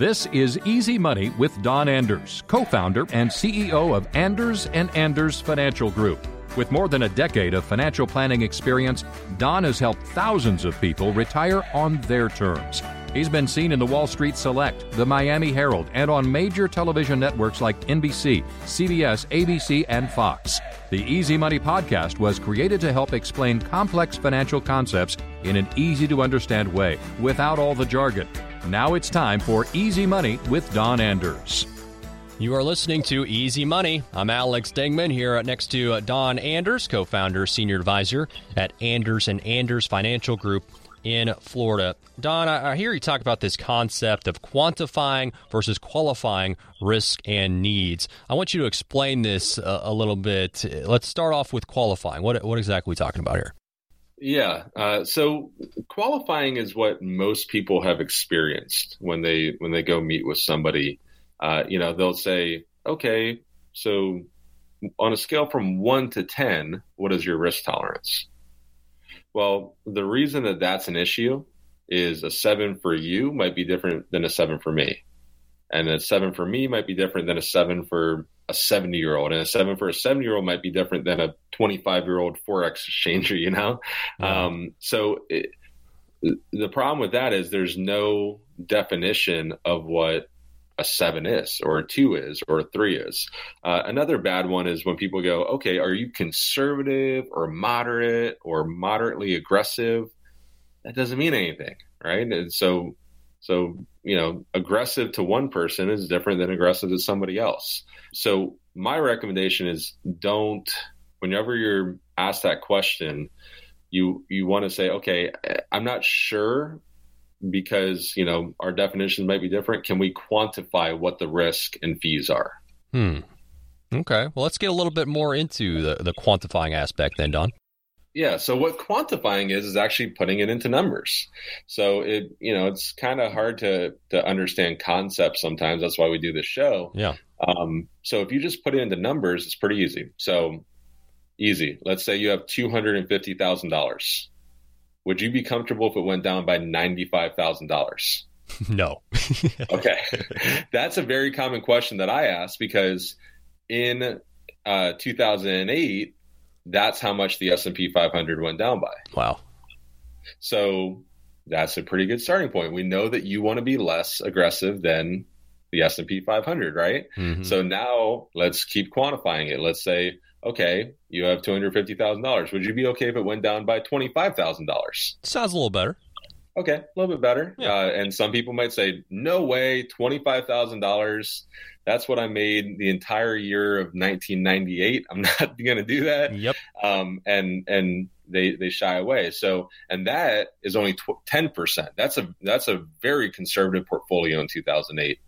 This is Easy Money with Don Anders, co-founder and CEO of Anders and Anders Financial Group. With more than a decade of financial planning experience, Don has helped thousands of people retire on their terms. He's been seen in the Wall Street Select, the Miami Herald, and on major television networks like NBC, CBS, ABC, and Fox. The Easy Money podcast was created to help explain complex financial concepts in an easy to understand way without all the jargon. Now it's time for Easy Money with Don Anders. You are listening to Easy Money. I'm Alex Dingman here next to Don Anders, co-founder, senior advisor at Anders and Anders Financial Group in Florida. Don, I hear you talk about this concept of quantifying versus qualifying risk and needs. I want you to explain this a, a little bit. Let's start off with qualifying. What, what exactly are we talking about here? Yeah. Uh, so qualifying is what most people have experienced when they when they go meet with somebody uh, you know, they'll say, okay, so on a scale from one to 10, what is your risk tolerance? Well, the reason that that's an issue is a seven for you might be different than a seven for me. And a seven for me might be different than a seven for a 70 year old. And a seven for a 70 year old might be different than a 25 year old Forex exchanger, you know? Um, so it, the problem with that is there's no definition of what a seven is, or a two is, or a three is. Uh, another bad one is when people go, okay, are you conservative or moderate or moderately aggressive? That doesn't mean anything, right? And so, so you know, aggressive to one person is different than aggressive to somebody else. So my recommendation is don't. Whenever you're asked that question, you you want to say, okay, I'm not sure because you know our definitions might be different can we quantify what the risk and fees are hmm okay well let's get a little bit more into the, the quantifying aspect then don yeah so what quantifying is is actually putting it into numbers. So it you know it's kind of hard to to understand concepts sometimes. That's why we do this show. Yeah. Um, so if you just put it into numbers it's pretty easy. So easy. Let's say you have $250000 would you be comfortable if it went down by $95,000? No. okay. That's a very common question that I ask because in uh, 2008, that's how much the S&P 500 went down by. Wow. So that's a pretty good starting point. We know that you want to be less aggressive than the S&P 500, right? Mm-hmm. So now let's keep quantifying it. Let's say okay, you have two hundred fifty thousand dollars. Would you be okay if it went down by twenty five thousand dollars? Sounds a little better. Okay, a little bit better. Yeah. Uh, and some people might say, "No way, twenty five thousand dollars. That's what I made the entire year of 1998. I'm not going to do that." Yep. Um, and and they they shy away. So and that is only ten percent. That's a that's a very conservative portfolio in 2008.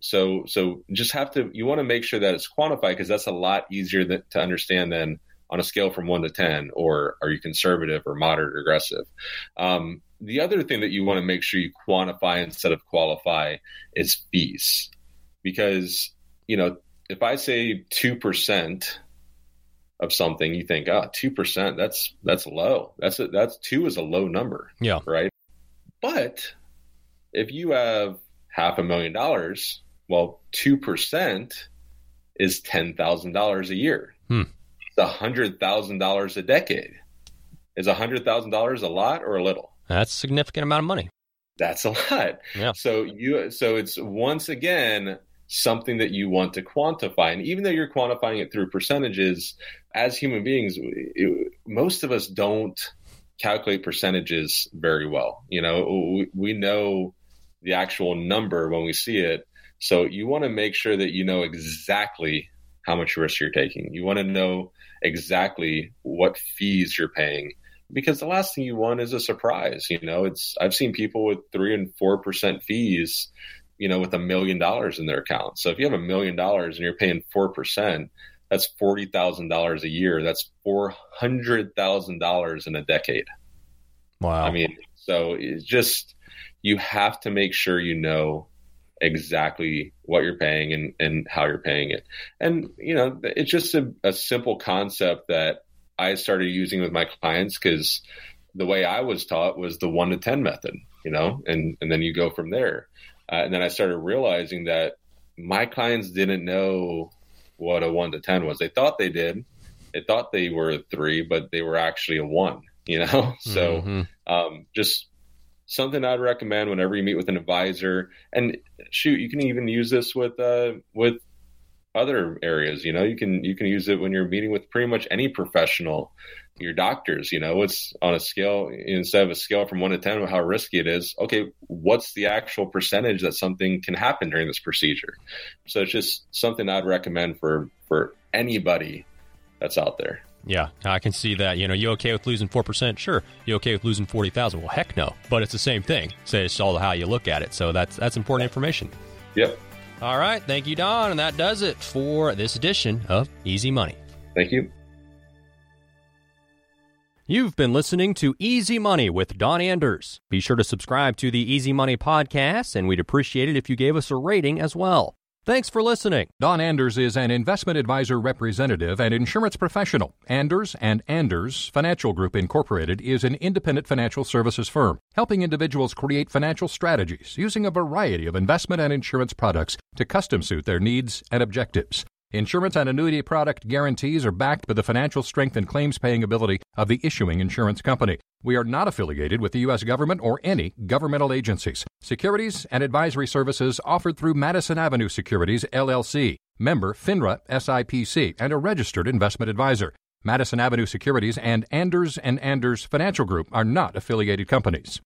So so just have to you want to make sure that it's quantified because that's a lot easier to understand than on a scale from one to ten, or are you conservative or moderate or aggressive? Um, the other thing that you want to make sure you quantify instead of qualify is fees, because you know if I say two percent of something, you think, 2% that's that's low. That's a, that's two is a low number. Yeah. Right. But if you have half a million dollars, well, 2% is $10,000 a year. Hmm. It's $100,000 a decade. Is $100,000 a lot or a little? That's a significant amount of money. That's a lot. Yeah. So you so it's once again something that you want to quantify and even though you're quantifying it through percentages as human beings it, most of us don't calculate percentages very well. You know, we, we know the actual number when we see it, so you want to make sure that you know exactly how much risk you're taking. You want to know exactly what fees you're paying because the last thing you want is a surprise. You know, it's I've seen people with three and four percent fees, you know, with a million dollars in their account. So if you have a million dollars and you're paying four percent, that's forty thousand dollars a year. That's four hundred thousand dollars in a decade. Wow. I mean, so it's just you have to make sure you know exactly what you're paying and, and how you're paying it. And, you know, it's just a, a simple concept that I started using with my clients because the way I was taught was the one to 10 method, you know, and, and then you go from there. Uh, and then I started realizing that my clients didn't know what a one to 10 was. They thought they did. They thought they were a three, but they were actually a one, you know? So, mm-hmm. um, just something I'd recommend whenever you meet with an advisor and shoot, you can even use this with, uh, with other areas, you know, you can, you can use it when you're meeting with pretty much any professional your doctors, you know, it's on a scale instead of a scale from one to 10 of how risky it is. Okay. What's the actual percentage that something can happen during this procedure? So it's just something I'd recommend for, for anybody that's out there. Yeah, I can see that. You know, you okay with losing 4%? Sure. You okay with losing 40,000? Well, heck no. But it's the same thing. So it's all how you look at it. So that's, that's important information. Yep. All right. Thank you, Don. And that does it for this edition of Easy Money. Thank you. You've been listening to Easy Money with Don Anders. Be sure to subscribe to the Easy Money podcast, and we'd appreciate it if you gave us a rating as well. Thanks for listening. Don Anders is an investment advisor representative and insurance professional. Anders and Anders Financial Group Incorporated is an independent financial services firm helping individuals create financial strategies using a variety of investment and insurance products to custom suit their needs and objectives. Insurance and annuity product guarantees are backed by the financial strength and claims paying ability of the issuing insurance company. We are not affiliated with the U.S. government or any governmental agencies. Securities and advisory services offered through Madison Avenue Securities, LLC, member FINRA SIPC, and a registered investment advisor. Madison Avenue Securities and Anders and Anders Financial Group are not affiliated companies.